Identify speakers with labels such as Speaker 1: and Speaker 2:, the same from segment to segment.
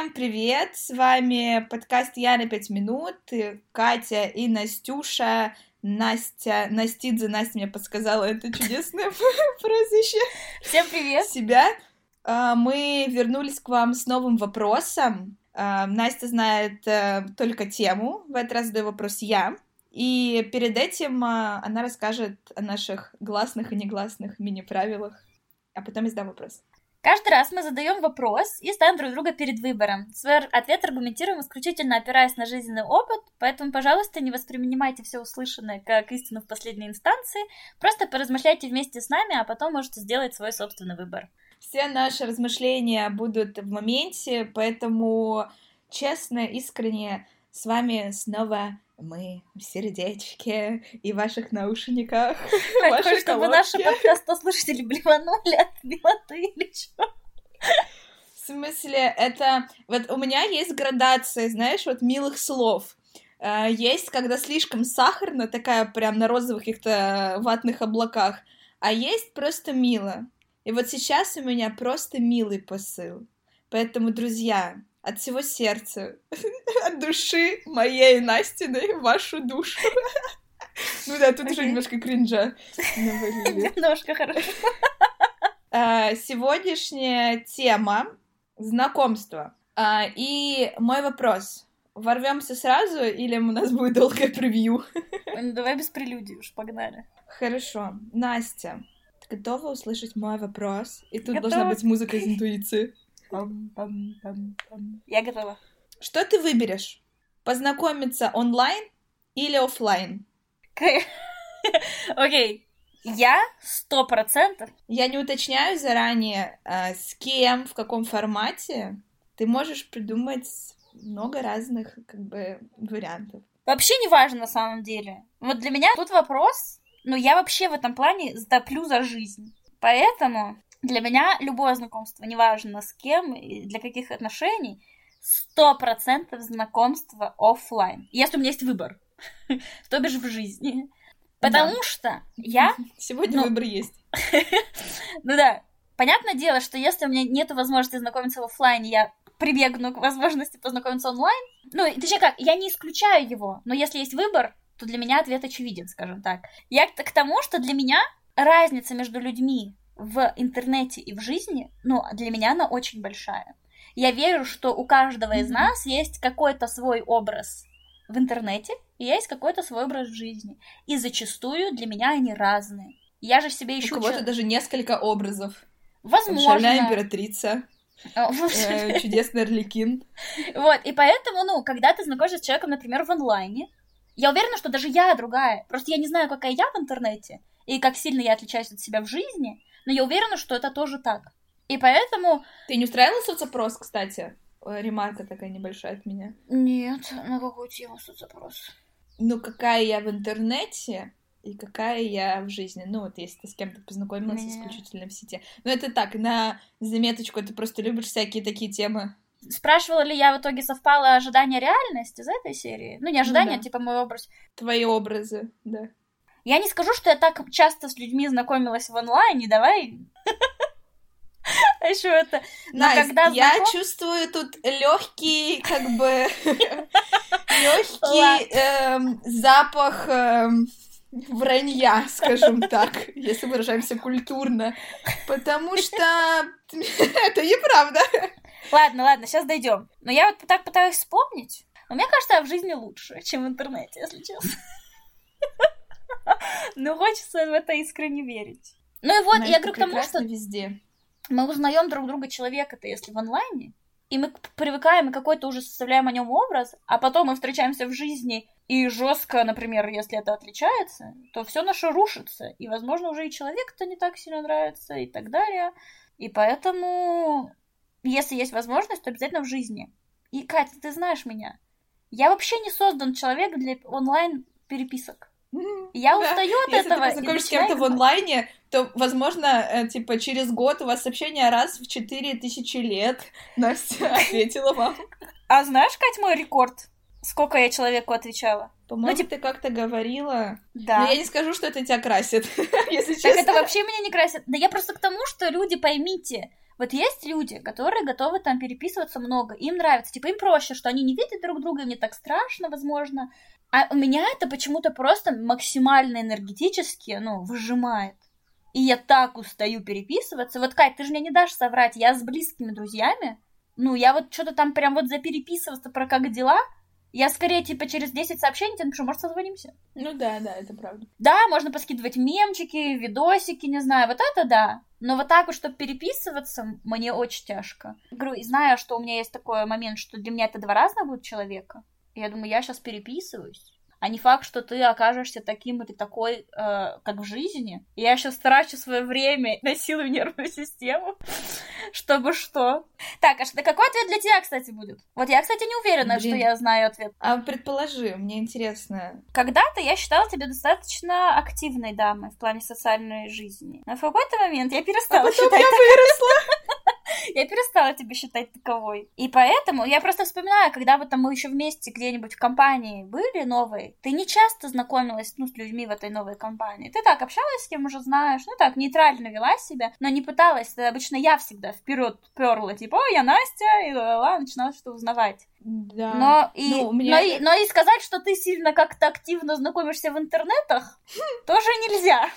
Speaker 1: Всем привет! С вами подкаст «Я на пять минут». Катя и Настюша. Настя, Настидзе, Настя мне подсказала это чудесное прозвище.
Speaker 2: Всем привет!
Speaker 1: Себя. А, мы вернулись к вам с новым вопросом. А, Настя знает э, только тему, в этот раз задаю вопрос я. И перед этим а, она расскажет о наших гласных и негласных мини-правилах, а потом я задам вопрос.
Speaker 2: Каждый раз мы задаем вопрос и ставим друг друга перед выбором. Свой ответ аргументируем исключительно опираясь на жизненный опыт, поэтому, пожалуйста, не воспринимайте все услышанное как истину в последней инстанции, просто поразмышляйте вместе с нами, а потом можете сделать свой собственный выбор.
Speaker 1: Все наши размышления будут в моменте, поэтому честно, искренне с вами снова мы в сердечке и ваших наушниках.
Speaker 2: Так, чтобы наши подкасты слушатели блеванули от милоты или что?
Speaker 1: В смысле, это... Вот у меня есть градация, знаешь, вот милых слов. А, есть, когда слишком сахарно, такая прям на розовых каких-то ватных облаках, а есть просто мило. И вот сейчас у меня просто милый посыл. Поэтому, друзья, от всего сердца, от души моей Настиной в вашу душу. Ну да, тут уже немножко кринжа.
Speaker 2: Немножко хорошо.
Speaker 1: А, сегодняшняя тема — знакомство. А, и мой вопрос. Ворвемся сразу или у нас будет долгое превью?
Speaker 2: Давай без прелюдии уж, погнали.
Speaker 1: Хорошо. Настя, ты готова услышать мой вопрос? И тут должна быть музыка из интуиции.
Speaker 2: Я готова.
Speaker 1: Что ты выберешь? Познакомиться онлайн или офлайн?
Speaker 2: Окей. Я сто процентов.
Speaker 1: Я не уточняю заранее, а, с кем, в каком формате. Ты можешь придумать много разных как бы вариантов.
Speaker 2: Вообще не важно на самом деле. Вот для меня тут вопрос, но я вообще в этом плане сдоплю за жизнь. Поэтому для меня любое знакомство, неважно с кем и для каких отношений, сто процентов знакомство офлайн. Если у меня есть выбор, то бишь в жизни. Потому да. что я...
Speaker 1: Сегодня ну, выбор есть.
Speaker 2: ну да. Понятное дело, что если у меня нет возможности знакомиться в офлайне, я прибегну к возможности познакомиться онлайн. Ну, точнее как, я не исключаю его, но если есть выбор, то для меня ответ очевиден, скажем так. Я к тому, что для меня разница между людьми в интернете и в жизни, ну, для меня она очень большая. Я верю, что у каждого из нас есть какой-то свой образ в интернете, и есть какой-то свой образ в жизни. И зачастую для меня они разные. Я же себе ищу...
Speaker 1: У кого-то даже несколько образов.
Speaker 2: Возможно.
Speaker 1: Шальная императрица. Э, чудесный Орликин.
Speaker 2: Вот, и поэтому, ну, когда ты знакомишься с человеком, например, в онлайне, я уверена, что даже я другая. Просто я не знаю, какая я в интернете, и как сильно я отличаюсь от себя в жизни, но я уверена, что это тоже так. И поэтому...
Speaker 1: Ты не устраивала соцопрос, кстати? Ремарка такая небольшая от меня.
Speaker 2: Нет, на какую тему соцопрос?
Speaker 1: Ну, какая я в интернете и какая я в жизни. Ну, вот если ты с кем-то познакомилась Меня... исключительно в сети. Ну, это так, на заметочку, ты просто любишь всякие такие темы.
Speaker 2: Спрашивала ли я в итоге совпало ожидание реальности из этой серии? Ну, не ожидание, ну, да. типа мой образ.
Speaker 1: Твои образы, да.
Speaker 2: Я не скажу, что я так часто с людьми знакомилась в онлайне, давай. А еще это.
Speaker 1: Настя, я чувствую тут легкий, как бы легкий эм, запах эм, вранья, скажем так, если выражаемся культурно, потому что это неправда.
Speaker 2: Ладно, ладно, сейчас дойдем. Но я вот так пытаюсь вспомнить. Но мне кажется, я в жизни лучше, чем в интернете, если честно. Но хочется в это искренне верить. Ну и вот, я говорю к тому, что...
Speaker 1: везде.
Speaker 2: Мы узнаем друг друга человека-то, если в онлайне, и мы привыкаем и какой-то уже составляем о нем образ, а потом мы встречаемся в жизни и жестко, например, если это отличается, то все наше рушится, и, возможно, уже и человек-то не так сильно нравится и так далее. И поэтому, если есть возможность, то обязательно в жизни. И, Катя, ты знаешь меня. Я вообще не создан человек для онлайн переписок. Я устаю от
Speaker 1: Если
Speaker 2: этого.
Speaker 1: Если ты познакомишься с кем-то в онлайне, то, возможно, э, типа, через год у вас общение раз в четыре тысячи лет. Настя ответила вам.
Speaker 2: А знаешь, Кать, мой рекорд? Сколько я человеку отвечала?
Speaker 1: По-моему, ну, типа... ты как-то говорила.
Speaker 2: Да.
Speaker 1: Но я не скажу, что это тебя красит, если честно.
Speaker 2: Так это вообще меня не красит. Да я просто к тому, что люди, поймите, Вот есть люди, которые готовы там переписываться много, им нравится, типа им проще, что они не видят друг друга, им не так страшно, возможно. А у меня это почему-то просто максимально энергетически, ну, выжимает. И я так устаю переписываться. Вот, Кать, ты же мне не дашь соврать, я с близкими друзьями, ну, я вот что-то там прям вот запереписываться про как дела, я скорее, типа, через 10 сообщений тебе напишу, может, созвонимся?
Speaker 1: Ну да, да, это правда.
Speaker 2: Да, можно поскидывать мемчики, видосики, не знаю, вот это да. Но вот так вот, чтобы переписываться, мне очень тяжко. Говорю, и знаю, что у меня есть такой момент, что для меня это два разных будут человека. Я думаю, я сейчас переписываюсь а не факт, что ты окажешься таким или такой, э, как в жизни. Я сейчас трачу свое время, насилую нервную систему, чтобы что. Так, а что, какой ответ для тебя, кстати, будет? Вот я, кстати, не уверена, Блин. что я знаю ответ.
Speaker 1: А предположи, мне интересно.
Speaker 2: Когда-то я считала тебя достаточно активной дамой в плане социальной жизни. Но в какой-то момент я перестала а
Speaker 1: считать... я выросла.
Speaker 2: я перестала тебя считать таковой. И поэтому я просто вспоминаю, когда вот там мы еще вместе где-нибудь в компании были новой, ты не часто знакомилась ну, с людьми в этой новой компании. Ты так общалась с кем уже знаешь, ну так, нейтрально вела себя, но не пыталась. Обычно я всегда вперед перла, типа, я Настя, и ла-ла, начинала что узнавать.
Speaker 1: Да.
Speaker 2: Но и, ну, меня... но, и, но и сказать, что ты сильно как-то активно знакомишься в интернетах, тоже нельзя.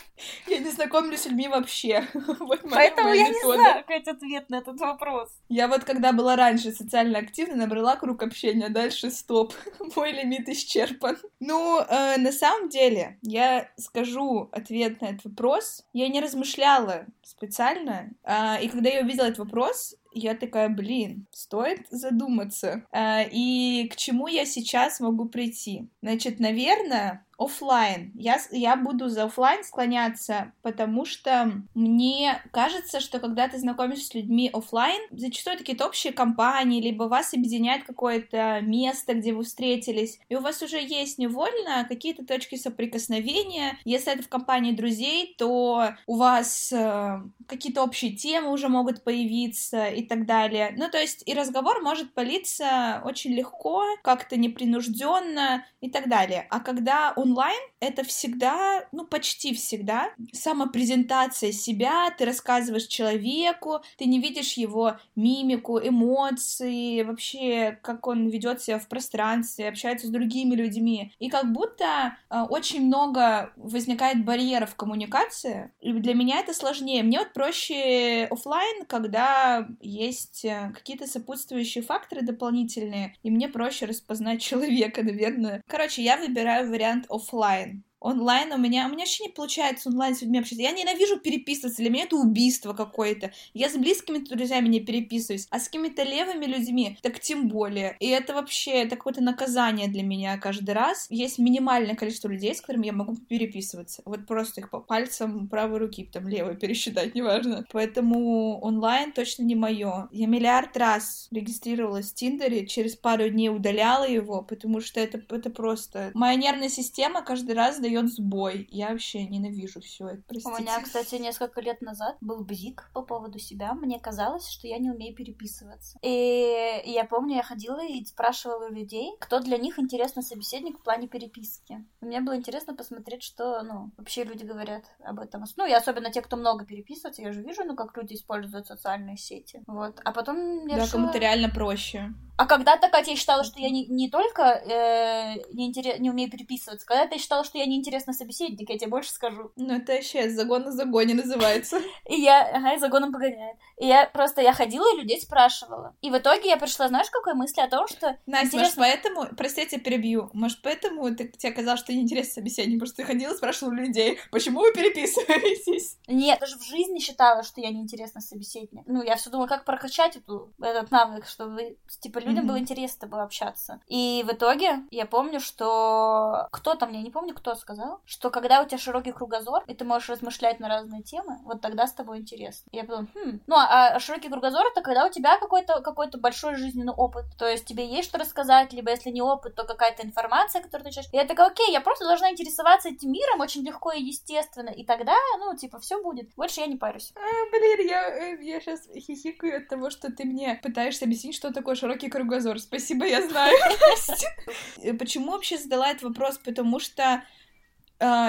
Speaker 1: Я не знакомлюсь с людьми вообще.
Speaker 2: Поэтому я не знаю, какой ответ на этот вопрос.
Speaker 1: Я вот когда была раньше социально активна, набрала круг общения, дальше стоп. Мой лимит исчерпан. Ну, э, на самом деле, я скажу ответ на этот вопрос. Я не размышляла специально, э, и когда я увидела этот вопрос, я такая, блин, стоит задуматься. А, и к чему я сейчас могу прийти? Значит, наверное, офлайн. Я, я буду за офлайн склоняться, потому что мне кажется, что когда ты знакомишься с людьми офлайн, зачастую какие-то общие компании, либо вас объединяет какое-то место, где вы встретились, и у вас уже есть невольно какие-то точки соприкосновения. Если это в компании друзей, то у вас э, какие-то общие темы уже могут появиться и так далее. Ну, то есть и разговор может политься очень легко, как-то непринужденно и так далее. А когда онлайн это всегда, ну почти всегда, самопрезентация себя, ты рассказываешь человеку, ты не видишь его мимику, эмоции, вообще, как он ведет себя в пространстве, общается с другими людьми. И как будто э, очень много возникает барьеров коммуникации, и для меня это сложнее. Мне вот проще офлайн, когда есть э, какие-то сопутствующие факторы дополнительные, и мне проще распознать человека, наверное. Короче, я выбираю вариант офлайн онлайн у меня, у меня вообще не получается онлайн с людьми общаться. Я ненавижу переписываться, для меня это убийство какое-то. Я с близкими друзьями не переписываюсь, а с какими-то левыми людьми так тем более. И это вообще, это какое-то наказание для меня каждый раз. Есть минимальное количество людей, с которыми я могу переписываться. Вот просто их по пальцам правой руки, там левой пересчитать, неважно. Поэтому онлайн точно не мое. Я миллиард раз регистрировалась в Тиндере, через пару дней удаляла его, потому что это, это просто... Моя нервная система каждый раз дает дает сбой. Я вообще ненавижу все это, простите.
Speaker 2: У меня, кстати, несколько лет назад был бзик по поводу себя. Мне казалось, что я не умею переписываться. И я помню, я ходила и спрашивала у людей, кто для них интересный собеседник в плане переписки. И мне было интересно посмотреть, что, ну, вообще люди говорят об этом. Ну, и особенно те, кто много переписывается, я же вижу, ну, как люди используют социальные сети. Вот. А потом
Speaker 1: я Да, решила... кому-то реально проще.
Speaker 2: А когда-то, Катя, я считала, что я не, не только э, не, интерес, не умею переписываться, когда-то я считала, что я неинтересный собеседник, я тебе больше скажу.
Speaker 1: Ну, это вообще загон на загоне называется.
Speaker 2: И я, ага, и загоном погоняет. И я просто, я ходила и людей спрашивала. И в итоге я пришла, знаешь, какой мысли о том, что...
Speaker 1: Настя, может, поэтому, простите, перебью, может, поэтому ты, тебе казалось, что ты неинтересный собеседник, потому что ты ходила и спрашивала людей, почему вы переписываетесь?
Speaker 2: Нет, даже в жизни считала, что я неинтересный собеседник. Ну, я все думала, как прокачать эту, этот навык, чтобы, типа, людям mm-hmm. было интересно было общаться. И в итоге я помню, что кто-то мне, не помню, кто сказал, что когда у тебя широкий кругозор, и ты можешь размышлять на разные темы, вот тогда с тобой интересно. Я подумала, хм, ну а, а широкий кругозор это когда у тебя какой-то какой-то большой жизненный опыт, то есть тебе есть что рассказать, либо если не опыт, то какая-то информация, которую ты читаешь. И я такая, окей, я просто должна интересоваться этим миром очень легко и естественно, и тогда, ну, типа, все будет. Больше я не парюсь.
Speaker 1: А, блин, я, э, я сейчас хихикаю от того, что ты мне пытаешься объяснить, что такое широкий кругозор. Спасибо, я знаю. Почему вообще задала этот вопрос? Потому что э,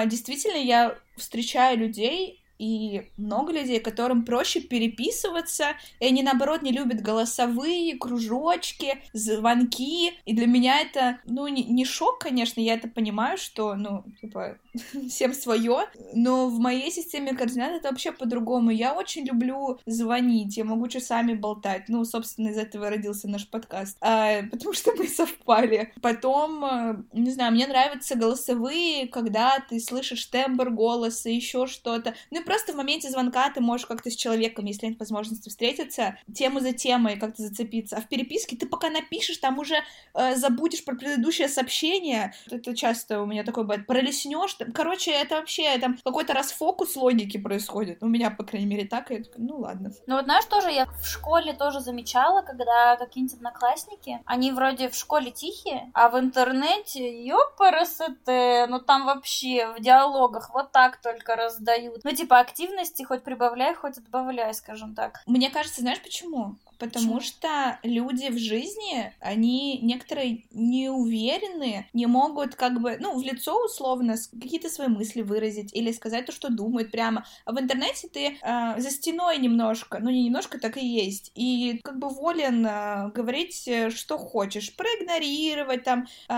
Speaker 1: действительно я встречаю людей, и много людей, которым проще переписываться, и они, наоборот, не любят голосовые, кружочки, звонки, и для меня это, ну, не, не шок, конечно, я это понимаю, что, ну, типа, всем свое, но в моей системе координат это вообще по-другому. Я очень люблю звонить, я могу часами болтать, ну, собственно, из этого родился наш подкаст, а, потому что мы совпали. Потом, э, не знаю, мне нравятся голосовые, когда ты слышишь тембр голоса, еще что-то, ну, просто в моменте звонка ты можешь как-то с человеком, если нет возможности встретиться, тему за темой как-то зацепиться. А в переписке ты пока напишешь, там уже э, забудешь про предыдущее сообщение. Это часто у меня такое бывает. Пролеснешь. Короче, это вообще там какой-то расфокус логики происходит. У меня, по крайней мере, так. И я такая, ну ладно.
Speaker 2: Ну вот знаешь, тоже я в школе тоже замечала, когда какие-нибудь одноклассники, они вроде в школе тихие, а в интернете, ёпарасоте, ну там вообще в диалогах вот так только раздают. Ну типа активности хоть прибавляй, хоть отбавляй, скажем так.
Speaker 1: Мне кажется, знаешь почему? Потому Почему? что люди в жизни, они некоторые не уверены, не могут как бы, ну, в лицо условно какие-то свои мысли выразить или сказать то, что думают прямо. А в интернете ты э, за стеной немножко, ну, не немножко, так и есть. И как бы волен э, говорить, что хочешь, проигнорировать там э,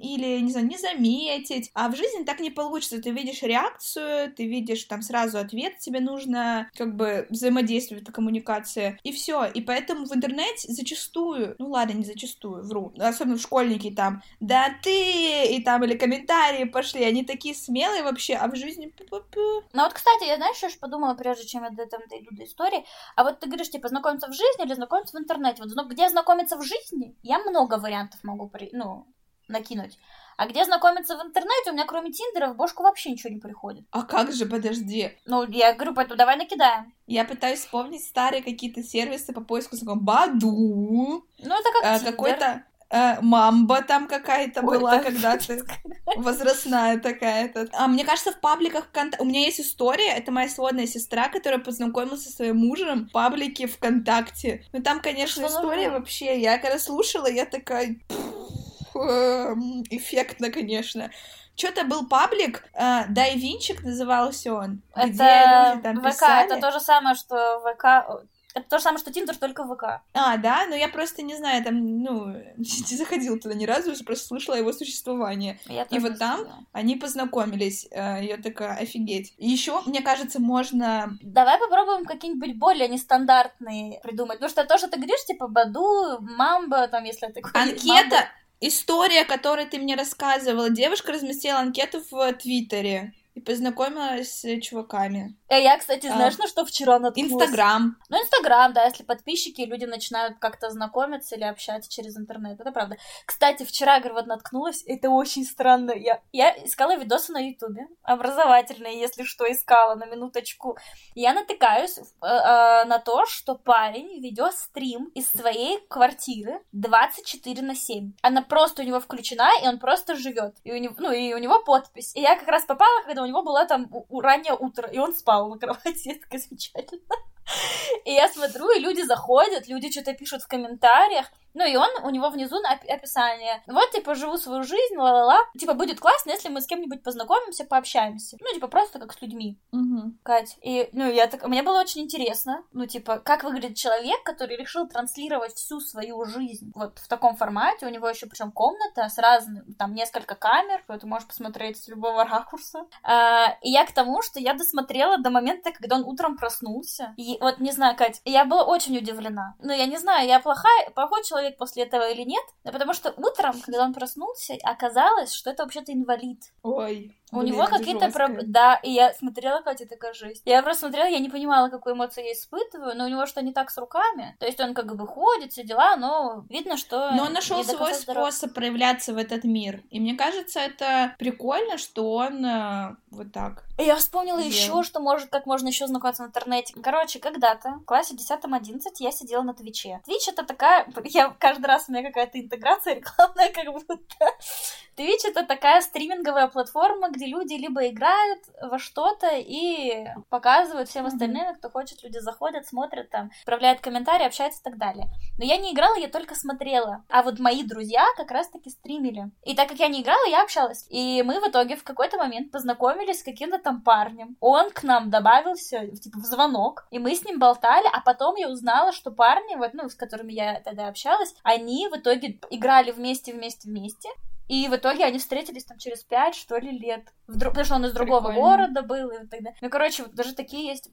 Speaker 1: или, не знаю, не заметить. А в жизни так не получится. Ты видишь реакцию, ты видишь там сразу ответ, тебе нужно как бы взаимодействовать, коммуникация, и все. И поэтому Поэтому в интернете зачастую, ну ладно, не зачастую, вру, особенно школьники там, да ты, и там, или комментарии пошли, они такие смелые вообще, а в жизни...
Speaker 2: Ну вот, кстати, я знаешь, что подумала, прежде чем я до этого дойду до истории, а вот ты говоришь, типа, знакомиться в жизни или знакомиться в интернете, вот где знакомиться в жизни, я много вариантов могу, при... ну, накинуть. А где знакомиться в интернете, у меня кроме Тиндера в бошку вообще ничего не приходит.
Speaker 1: А как же, подожди?
Speaker 2: Ну, я говорю, поэтому давай накидаем.
Speaker 1: Я пытаюсь вспомнить старые какие-то сервисы по поиску знакомых. Баду. Ну,
Speaker 2: это как а,
Speaker 1: Какой-то э, мамба там какая-то Ой, была когда-то, возрастная такая-то. А мне кажется, в пабликах ВКонтакте... У меня есть история, это моя сводная сестра, которая познакомилась со своим мужем в паблике ВКонтакте. Ну там, конечно, Что история нужно? вообще... Я когда слушала, я такая... эффектно, конечно. Что-то был паблик, э, Дайвинчик назывался он.
Speaker 2: Это где люди там ВК, писали. это то же самое, что ВК, это то же самое, что Тиндер, только в ВК.
Speaker 1: А, да? Ну, я просто не знаю, там, ну, не заходила туда ни разу, просто слышала его существование. Я и вот там знаю. они познакомились. Э, я такая, офигеть. еще, мне кажется, можно...
Speaker 2: Давай попробуем какие-нибудь более нестандартные придумать. Потому что то, что ты говоришь, типа, Баду, Мамба, там, если это...
Speaker 1: Анкета! Мамба... История, которую ты мне рассказывала. Девушка разместила анкету в Твиттере познакомилась с чуваками.
Speaker 2: Э, я, кстати, а, знаешь, а, на что вчера наткнулась?
Speaker 1: Инстаграм.
Speaker 2: Ну, Инстаграм, да, если подписчики, люди начинают как-то знакомиться или общаться через интернет, это правда. Кстати, вчера, говорю, вот наткнулась, это очень странно. Я, я искала видосы на Ютубе, образовательные, если что, искала, на минуточку. Я натыкаюсь э, э, на то, что парень ведет стрим из своей квартиры 24 на 7. Она просто у него включена, и он просто живет. И у него, ну, и у него подпись. И я как раз попала, когда у него было там раннее утро, и он спал на кровати, такая замечательно. И я смотрю, и люди заходят, люди что-то пишут в комментариях, ну и он, у него внизу описание. Вот, типа, живу свою жизнь, ла-ла-ла. Типа, будет классно, если мы с кем-нибудь познакомимся, пообщаемся. Ну, типа, просто как с людьми.
Speaker 1: Угу.
Speaker 2: Кать. И, ну, я так... Мне было очень интересно, ну, типа, как выглядит человек, который решил транслировать всю свою жизнь вот в таком формате. У него еще причем комната с разным, там, несколько камер, ты можешь посмотреть с любого ракурса. А, и я к тому, что я досмотрела до момента, когда он утром проснулся. И вот, не знаю, Кать, я была очень удивлена. Ну, я не знаю, я плохая, плохой человек после этого или нет, да потому что утром, когда он проснулся, оказалось, что это вообще-то инвалид.
Speaker 1: Ой.
Speaker 2: У Блин, него какие-то проблемы. Да, и я смотрела, Катя, такая жизнь. Я просто смотрела, я не понимала, какую эмоцию я испытываю, но у него что не так с руками. То есть он как бы ходит, все дела, но видно, что.
Speaker 1: Но он нашел свой способ проявляться в этот мир. И мне кажется, это прикольно, что он э, вот так.
Speaker 2: Я вспомнила еще, что может, как можно еще знакомиться в интернете. Короче, когда-то в классе 10-11 я сидела на Твиче. Твич это такая... Я каждый раз у меня какая-то интеграция рекламная, как будто. Twitch это такая стриминговая платформа, где люди либо играют во что-то и показывают всем остальным, кто хочет, люди заходят, смотрят там, отправляют комментарии, общаются и так далее. Но я не играла, я только смотрела. А вот мои друзья как раз-таки стримили. И так как я не играла, я общалась. И мы в итоге в какой-то момент познакомились с каким-то там парнем. Он к нам добавился, типа, в звонок, и мы с ним болтали, а потом я узнала, что парни, вот, ну, с которыми я тогда общалась, они в итоге играли вместе, вместе, вместе. И в итоге они встретились там через пять, что ли, лет. В друг... Потому что он из другого
Speaker 1: Прикольно.
Speaker 2: города был и так далее. Ну, короче, вот даже такие есть.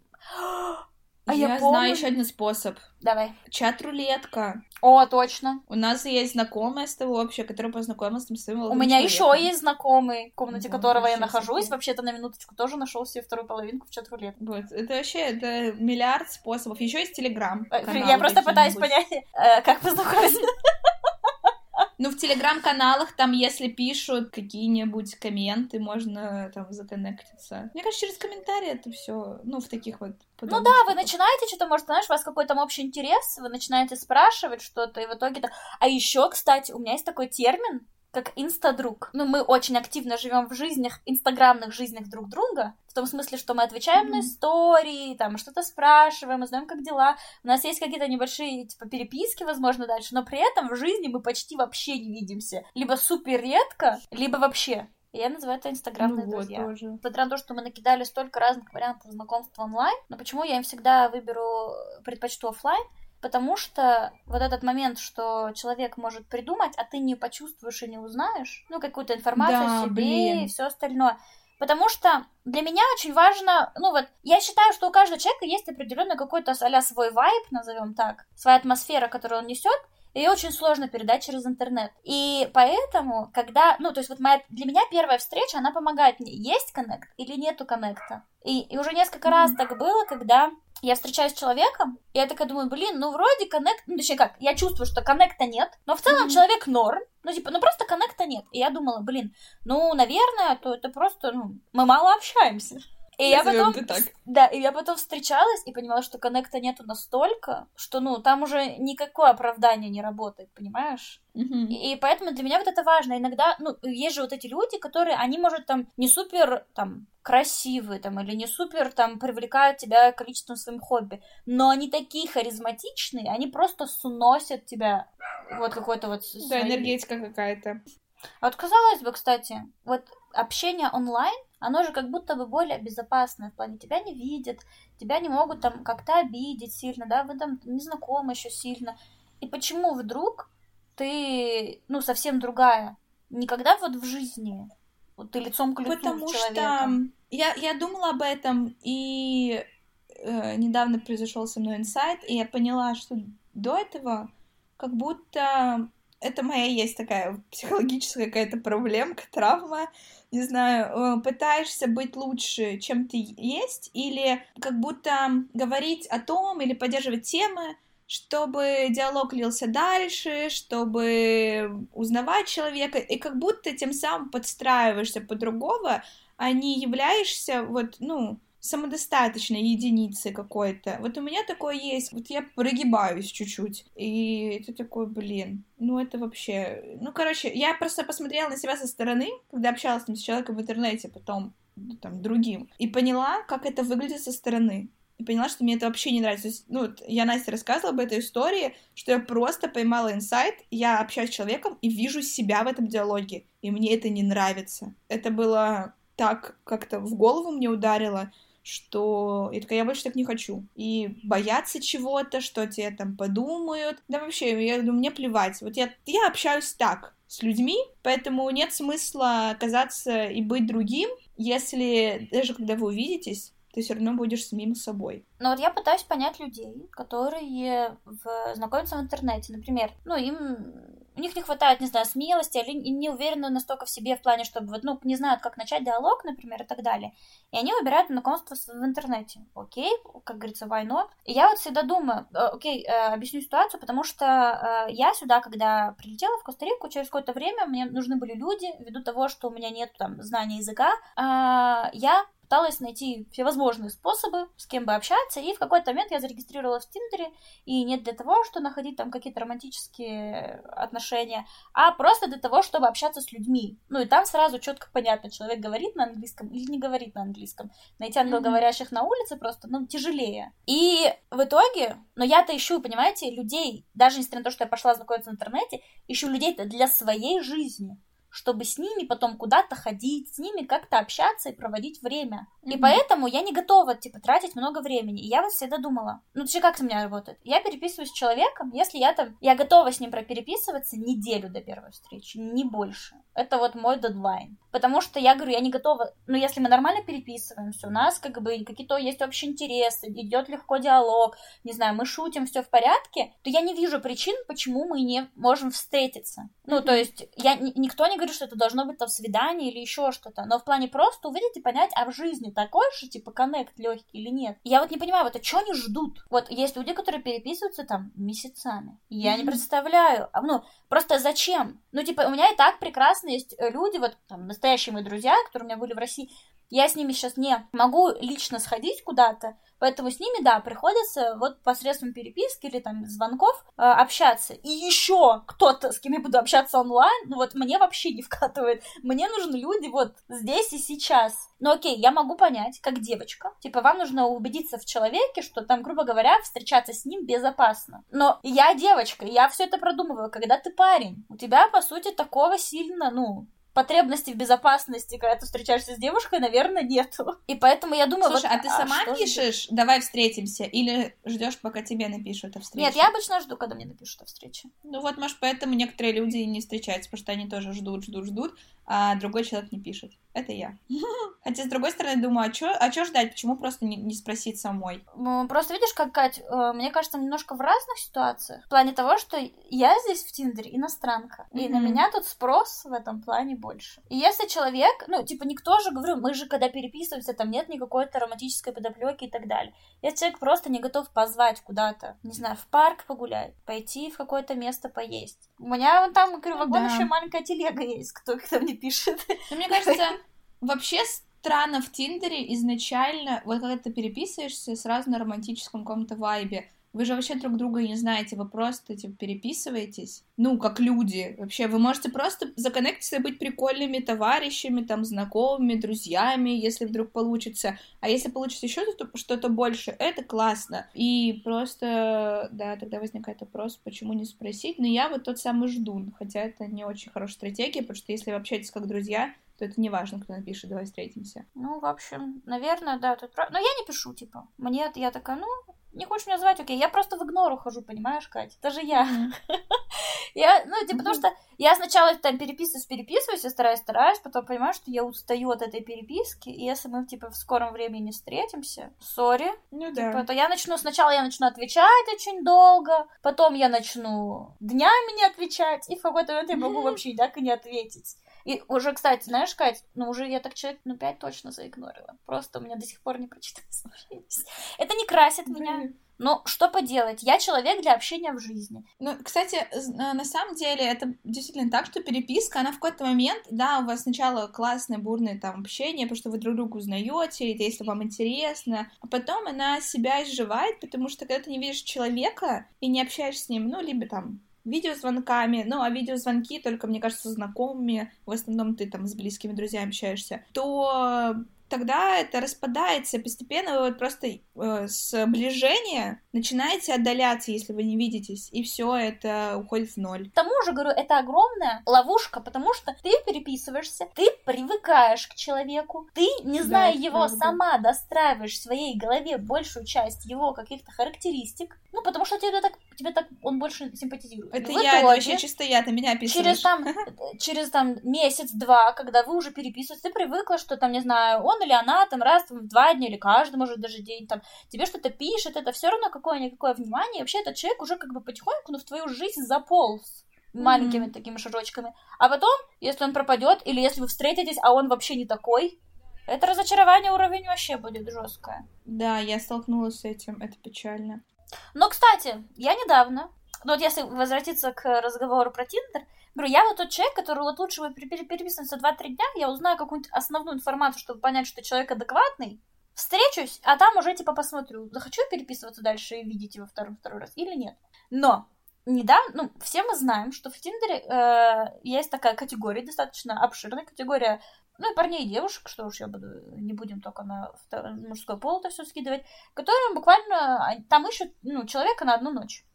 Speaker 2: А я,
Speaker 1: я
Speaker 2: помню...
Speaker 1: знаю еще один способ.
Speaker 2: Давай.
Speaker 1: Чат-рулетка.
Speaker 2: О, точно.
Speaker 1: У нас есть знакомая с того общая, которая познакомилась с своим
Speaker 2: У меня еще
Speaker 1: человеком.
Speaker 2: есть знакомый, в комнате
Speaker 1: Вот,
Speaker 2: которого я нахожусь.
Speaker 1: себе.
Speaker 2: Вообще-то на минуточку тоже нашел себе вторую половинку в чат рулет.
Speaker 1: Вот, это вообще это миллиард способов. Еще есть Телеграм.
Speaker 2: Я просто пытаюсь понять, э, как познакомиться.
Speaker 1: Ну, в телеграм-каналах там, если пишут какие-нибудь комменты, можно там законнектиться. Мне кажется, через комментарии это все, ну, в таких вот...
Speaker 2: Ну да, вы начинаете что-то, может, знаешь, у вас какой-то там общий интерес, вы начинаете спрашивать что-то, и в итоге... то- А еще, кстати, у меня есть такой термин, как инстадруг. Ну, мы очень активно живем в жизнях, инстаграмных жизнях друг друга, в том смысле, что мы отвечаем на
Speaker 1: Мгм.
Speaker 2: истории, там, что-то спрашиваем, узнаем, как дела. У нас есть какие-то небольшие, типа, переписки, возможно, дальше, но при этом в жизни мы почти вообще не видимся. Либо супер редко, либо вообще. Я называю это инстаграмные
Speaker 1: Ну вот,
Speaker 2: друзья.
Speaker 1: тоже.
Speaker 2: Несмотря на то, что мы накидали столько разных вариантов знакомства онлайн, но почему я им всегда выберу, предпочту оффлайн? Потому что вот этот момент, что человек может придумать, а ты не почувствуешь и не узнаешь, ну, какую-то информацию
Speaker 1: Да,
Speaker 2: о себе
Speaker 1: блин.
Speaker 2: и все остальное. Потому что для меня очень важно, ну вот, я считаю, что у каждого человека есть определенный какой-то а свой вайб, назовем так, своя атмосфера, которую он несет, и ее очень сложно передать через интернет. И поэтому, когда, ну, то есть вот моя, для меня первая встреча, она помогает мне, есть коннект или нету коннекта. И, и уже несколько раз так было, когда я встречаюсь с человеком, и я такая думаю, блин, ну вроде коннект, ну точнее как, я чувствую, что коннекта нет, но в целом
Speaker 1: Мгм.
Speaker 2: человек норм, ну типа, ну просто коннекта нет. И я думала, блин, ну, наверное, то это просто, ну, мы мало общаемся. И я потом,
Speaker 1: так.
Speaker 2: да, и я потом встречалась и понимала, что коннекта нету настолько, что, ну, там уже никакое оправдание не работает, понимаешь?
Speaker 1: Мгм.
Speaker 2: И, и поэтому для меня вот это важно. Иногда, ну, есть же вот эти люди, которые, они, может, там, не супер, там, красивые, там, или не супер, там, привлекают тебя количеством своим хобби, но они такие харизматичные, они просто сносят тебя вот какой-то вот...
Speaker 1: Да,
Speaker 2: своей-
Speaker 1: энергетика какая-то.
Speaker 2: а вот казалось бы, кстати, вот общение онлайн, оно же как будто бы более безопасное в плане тебя не видят, тебя не могут там как-то обидеть сильно, да, вы там не знакомы еще сильно. И почему вдруг ты, ну, совсем другая? Никогда вот в жизни вот ты лицом к лицу
Speaker 1: Потому
Speaker 2: с
Speaker 1: что
Speaker 2: человеком.
Speaker 1: я, я думала об этом, и э, недавно произошел со мной инсайт, и я поняла, что до этого как будто это моя есть такая психологическая какая-то проблемка, травма, не знаю, э, пытаешься быть лучше, чем ты есть, или как будто говорить о том или поддерживать темы, чтобы диалог лился дальше, чтобы узнавать человека, и как будто тем самым подстраиваешься под другого, а не являешься вот, ну, самодостаточной единицей какой-то. Вот у меня такое есть, вот я прогибаюсь чуть-чуть, и это такой, блин, ну это вообще... Ну, короче, я просто посмотрела на себя со стороны, когда общалась там, с человеком в интернете, потом ну, там, другим, и поняла, как это выглядит со стороны. И поняла, что мне это вообще не нравится. То есть, ну, вот я Насте рассказывала об этой истории, что я просто поймала инсайт, я общаюсь с человеком и вижу себя в этом диалоге, и мне это не нравится. Это было так как-то в голову мне ударило, что я такая, я больше так не хочу. И бояться чего-то, что тебе там подумают. Да вообще, я думаю, мне плевать. Вот я, я общаюсь так с людьми, поэтому нет смысла оказаться и быть другим, если даже когда вы увидитесь, ты все равно будешь самим собой.
Speaker 2: Но вот я пытаюсь понять людей, которые в... знакомятся в интернете, например, ну, им у них не хватает, не знаю, смелости, или не уверены настолько в себе в плане, чтобы, вот, ну, не знают, как начать диалог, например, и так далее. И они выбирают знакомство в интернете. Окей, как говорится, why not? И я вот всегда думаю, э, окей, э, объясню ситуацию, потому что э, я сюда, когда прилетела в Коста-Рику, через какое-то время мне нужны были люди, ввиду того, что у меня нет там знания языка, э, я пыталась найти всевозможные способы, с кем бы общаться, и в какой-то момент я зарегистрировалась в Тиндере, и не для того, что находить там какие-то романтические отношения, а просто для того, чтобы общаться с людьми. Ну и там сразу четко понятно, человек говорит на английском или не говорит на английском. Найти англоговорящих mm-hmm. на улице просто, ну, тяжелее. И в итоге, но я-то ищу, понимаете, людей, даже несмотря на то, что я пошла знакомиться в интернете, ищу людей-то для своей жизни чтобы с ними потом куда-то ходить, с ними как-то общаться и проводить время. Mm-hmm. И поэтому я не готова, типа, тратить много времени. И я вот всегда думала, ну, ты как у меня работает? Я переписываюсь с человеком, если я там, я готова с ним пропереписываться неделю до первой встречи, не больше. Это вот мой дедлайн. Потому что я говорю, я не готова, ну, если мы нормально переписываемся, у нас как бы какие-то есть общие интересы, идет легко диалог, не знаю, мы шутим, все в порядке, то я не вижу причин, почему мы не можем встретиться. Mm-hmm. Ну, то есть, я, никто не говорю, что это должно быть там свидание или еще что-то, но в плане просто увидеть и понять, а в жизни такой же, типа, коннект легкий или нет. Я вот не понимаю, вот а что они ждут? Вот есть люди, которые переписываются там месяцами. Я mm-hmm. не представляю. А, ну, просто зачем? Ну, типа, у меня и так прекрасно есть э, люди, вот там настоящие мои друзья, которые у меня были в России, я с ними сейчас не могу лично сходить куда-то, Поэтому с ними, да, приходится вот посредством переписки или там звонков э, общаться. И еще кто-то, с кем я буду общаться онлайн, ну вот мне вообще не вкатывает. Мне нужны люди вот здесь и сейчас. Ну окей, я могу понять, как девочка. Типа, вам нужно убедиться в человеке, что там, грубо говоря, встречаться с ним безопасно. Но я девочка, я все это продумываю. Когда ты парень, у тебя, по сути, такого сильно, ну, потребности в безопасности, когда ты встречаешься с девушкой, наверное, нету. И поэтому я думаю...
Speaker 1: Слушай, вот, а ты а сама пишешь, же... давай встретимся, или ждешь, пока тебе напишут о встрече?
Speaker 2: Нет, я обычно жду, когда мне напишут о встрече.
Speaker 1: Ну вот, может, поэтому некоторые люди не встречаются, потому что они тоже ждут, ждут, ждут, а другой человек не пишет. Это я. Хотя, с другой стороны, думаю, а чё, а чё ждать? Почему просто не, не спросить самой?
Speaker 2: Просто видишь, как, Кать, э, мне кажется, немножко в разных ситуациях. В плане того, что я здесь в Тиндере иностранка, mm-hmm. и на меня тут спрос в этом плане больше. И если человек, ну, типа, никто же, говорю, мы же, когда переписываемся, там нет никакой-то романтической подоплеки и так далее. Если человек просто не готов позвать куда-то, не знаю, в парк погулять, пойти в какое-то место поесть. У меня вон там, говорю, вагон ну, да. еще маленькая телега есть, кто, кто мне пишет.
Speaker 1: Ну, мне кажется, Вообще странно в Тиндере изначально, вот когда ты переписываешься сразу на романтическом каком-то вайбе, вы же вообще друг друга не знаете, вы просто, типа, переписываетесь. Ну, как люди. Вообще, вы можете просто законнектиться и быть прикольными товарищами, там, знакомыми, друзьями, если вдруг получится. А если получится еще что-то больше, это классно. И просто, да, тогда возникает вопрос, почему не спросить. Но я вот тот самый ждун, хотя это не очень хорошая стратегия, потому что если вы общаетесь как друзья, то это не важно, кто напишет, давай встретимся.
Speaker 2: Ну, в общем, наверное, да, тут. Но я не пишу, типа. Мне, я такая, ну, не хочешь меня звать, окей. Я просто в игнор ухожу, понимаешь, Катя? Это же я. я, ну, типа, потому что я сначала там переписываюсь, переписываюсь, я стараюсь, стараюсь, потом понимаю, что я устаю от этой переписки, и если мы, типа, в скором времени не встретимся, сори.
Speaker 1: Ну да.
Speaker 2: Типа, то я начну, сначала я начну отвечать очень долго, потом я начну днями не отвечать, и в какой-то момент я могу вообще так и не ответить. И уже, кстати, знаешь, Кать, ну уже я так человек, ну, пять точно заигнорила. Просто у меня до сих пор не прочитались Это не красит меня. Но что поделать? Я человек для общения в жизни.
Speaker 1: Ну, кстати, э, на самом деле это действительно так, что переписка, она в какой-то момент, да, у вас сначала классное, бурное там общение, потому что вы друг друга узнаете, это если вам интересно, а потом она себя изживает, потому что когда ты не видишь человека и не общаешься с ним, ну, либо там видеозвонками, ну, а видеозвонки только, мне кажется, знакомыми, в основном ты там с близкими друзьями общаешься, то тогда это распадается постепенно, вы вот просто э, сближение начинаете отдаляться, если вы не видитесь, и все это уходит в ноль.
Speaker 2: К тому же, говорю, это огромная ловушка, потому что ты переписываешься, ты привыкаешь к человеку, ты, не зная да, его, правда. сама достраиваешь в своей голове большую часть его каких-то характеристик, ну, потому что тебе так, тебе так он больше симпатизирует.
Speaker 1: Это в я, итоге, это вообще чисто я, ты меня описываешь.
Speaker 2: Через там, через там месяц-два, когда вы уже переписываетесь, ты привыкла, что там, не знаю, он или она там раз в два дня или каждый, может, даже день там тебе что-то пишет, это все равно какое-никакое внимание. И вообще этот человек уже как бы потихоньку, ну, в твою жизнь заполз маленькими mm-hmm. такими шажочками. А потом, если он пропадет, или если вы встретитесь, а он вообще не такой, это разочарование уровень вообще будет жесткое.
Speaker 1: Да, я столкнулась с этим, это печально.
Speaker 2: Но, кстати, я недавно ну вот если возвратиться к разговору про Тиндер, говорю, я вот тот человек, который вот лучше бы переписываться 2-3 дня, я узнаю какую-нибудь основную информацию, чтобы понять, что человек адекватный, встречусь, а там уже типа посмотрю, захочу переписываться дальше и видеть его второй, второй раз или нет. Но недавно, ну, все мы знаем, что в Тиндере э, есть такая категория, достаточно обширная категория, ну, и парней и девушек, что уж я буду, не будем только на мужской пол это все скидывать, которые буквально, там ищут, ну, человека на одну ночь.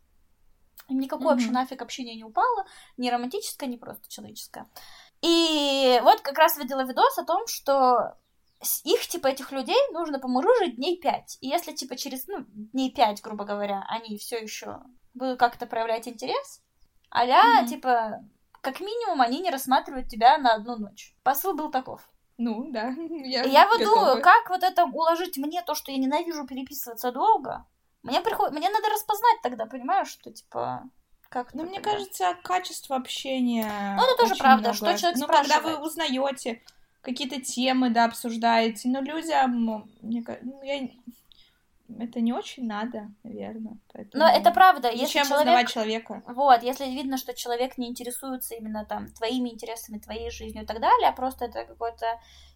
Speaker 2: Никакое mm-hmm. вообще нафиг общение не упало, ни романтическое, ни просто человеческое. И вот как раз видела видос о том, что их, типа, этих людей нужно помуружить дней пять. И если, типа, через, ну, дней пять, грубо говоря, они все еще будут как-то проявлять интерес, а mm-hmm. типа, как минимум, они не рассматривают тебя на одну ночь. Посыл был таков.
Speaker 1: Ну, да.
Speaker 2: Я, я вот думаю, как вот это уложить мне то, что я ненавижу переписываться долго, мне приходит, мне надо распознать тогда, понимаешь, что типа как.
Speaker 1: Ну мне тогда? кажется, качество общения.
Speaker 2: Ну это тоже правда, много. что человек
Speaker 1: ну,
Speaker 2: спрашивает.
Speaker 1: когда вы узнаете какие-то темы, да, обсуждаете, но людям, мне ну, я это не очень надо, наверное.
Speaker 2: Поэтому... Но это правда.
Speaker 1: Если Зачем человек... узнавать человека?
Speaker 2: Вот, если видно, что человек не интересуется именно там твоими интересами, твоей жизнью и так далее, а просто это какой-то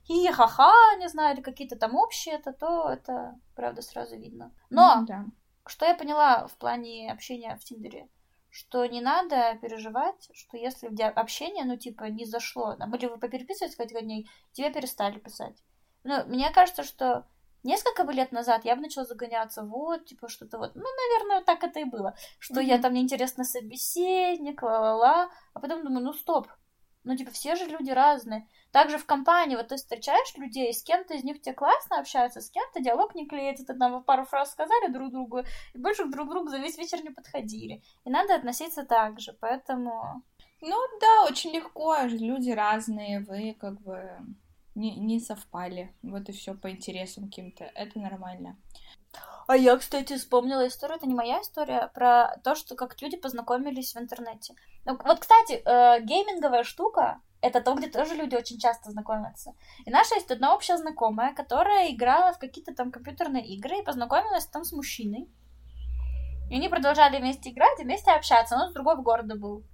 Speaker 2: хи-ха-ха, не знаю, или какие-то там общие, это, то это, правда, сразу видно. Но,
Speaker 1: mm, да.
Speaker 2: что я поняла в плане общения в Тиндере, что не надо переживать, что если общение, ну, типа, не зашло, там, или вы попереписывались несколько дней, тебе перестали писать. Ну, мне кажется, что несколько бы лет назад я бы начала загоняться, вот, типа, что-то вот, ну, наверное, так это и было, что mm-hmm. я там неинтересный собеседник, ла-ла-ла, а потом думаю, ну, стоп, ну, типа, все же люди разные. Также в компании, вот ты встречаешь людей, с кем-то из них тебе классно общаются, с кем-то диалог не клеится, ты там пару фраз сказали друг другу, и больше друг к другу за весь вечер не подходили. И надо относиться так же, поэтому...
Speaker 1: Ну да, очень легко, люди разные, вы как бы не, не совпали. Вот и все по интересам каким-то. Это нормально.
Speaker 2: А я, кстати, вспомнила историю, это не моя история, про то, что как люди познакомились в интернете. Ну, вот, кстати, э, гейминговая штука, это то, где тоже люди очень часто знакомятся. И наша есть одна общая знакомая, которая играла в какие-то там компьютерные игры и познакомилась там с мужчиной. И они продолжали вместе играть и вместе общаться. Он с другого города был.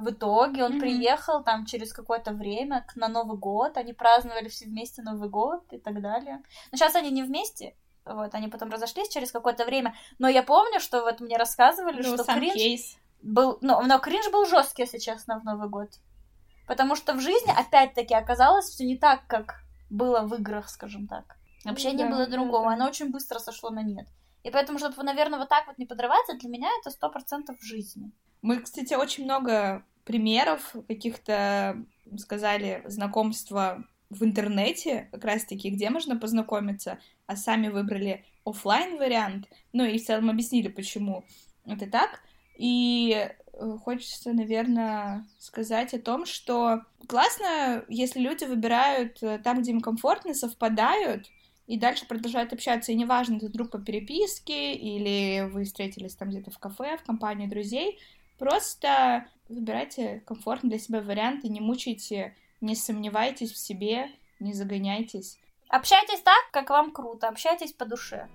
Speaker 2: В итоге он mm-hmm. приехал там через какое-то время на Новый год. Они праздновали все вместе Новый год и так далее. Но сейчас они не вместе. Вот, они потом разошлись через какое-то время. Но я помню, что вот мне рассказывали, ну, что кринж кейс. был... Ну, но кринж был жесткий, если честно, в Новый год. Потому что в жизни, опять-таки, оказалось все не так, как было в играх, скажем так. Общение да, было другого, да, да. оно очень быстро сошло на нет. И поэтому, чтобы, наверное, вот так вот не подрываться, для меня это сто процентов в жизни.
Speaker 1: Мы, кстати, очень много примеров каких-то, сказали, знакомства в интернете, как раз-таки, где можно познакомиться, а сами выбрали офлайн вариант, ну и в целом объяснили, почему это так. И э, хочется, наверное, сказать о том, что классно, если люди выбирают э, там, где им комфортно, совпадают, и дальше продолжают общаться, и неважно, это друг по переписке, или вы встретились там где-то в кафе, в компании друзей, просто выбирайте комфортный для себя вариант и не мучайте не сомневайтесь в себе, не загоняйтесь.
Speaker 2: Общайтесь так, как вам круто, общайтесь по душе.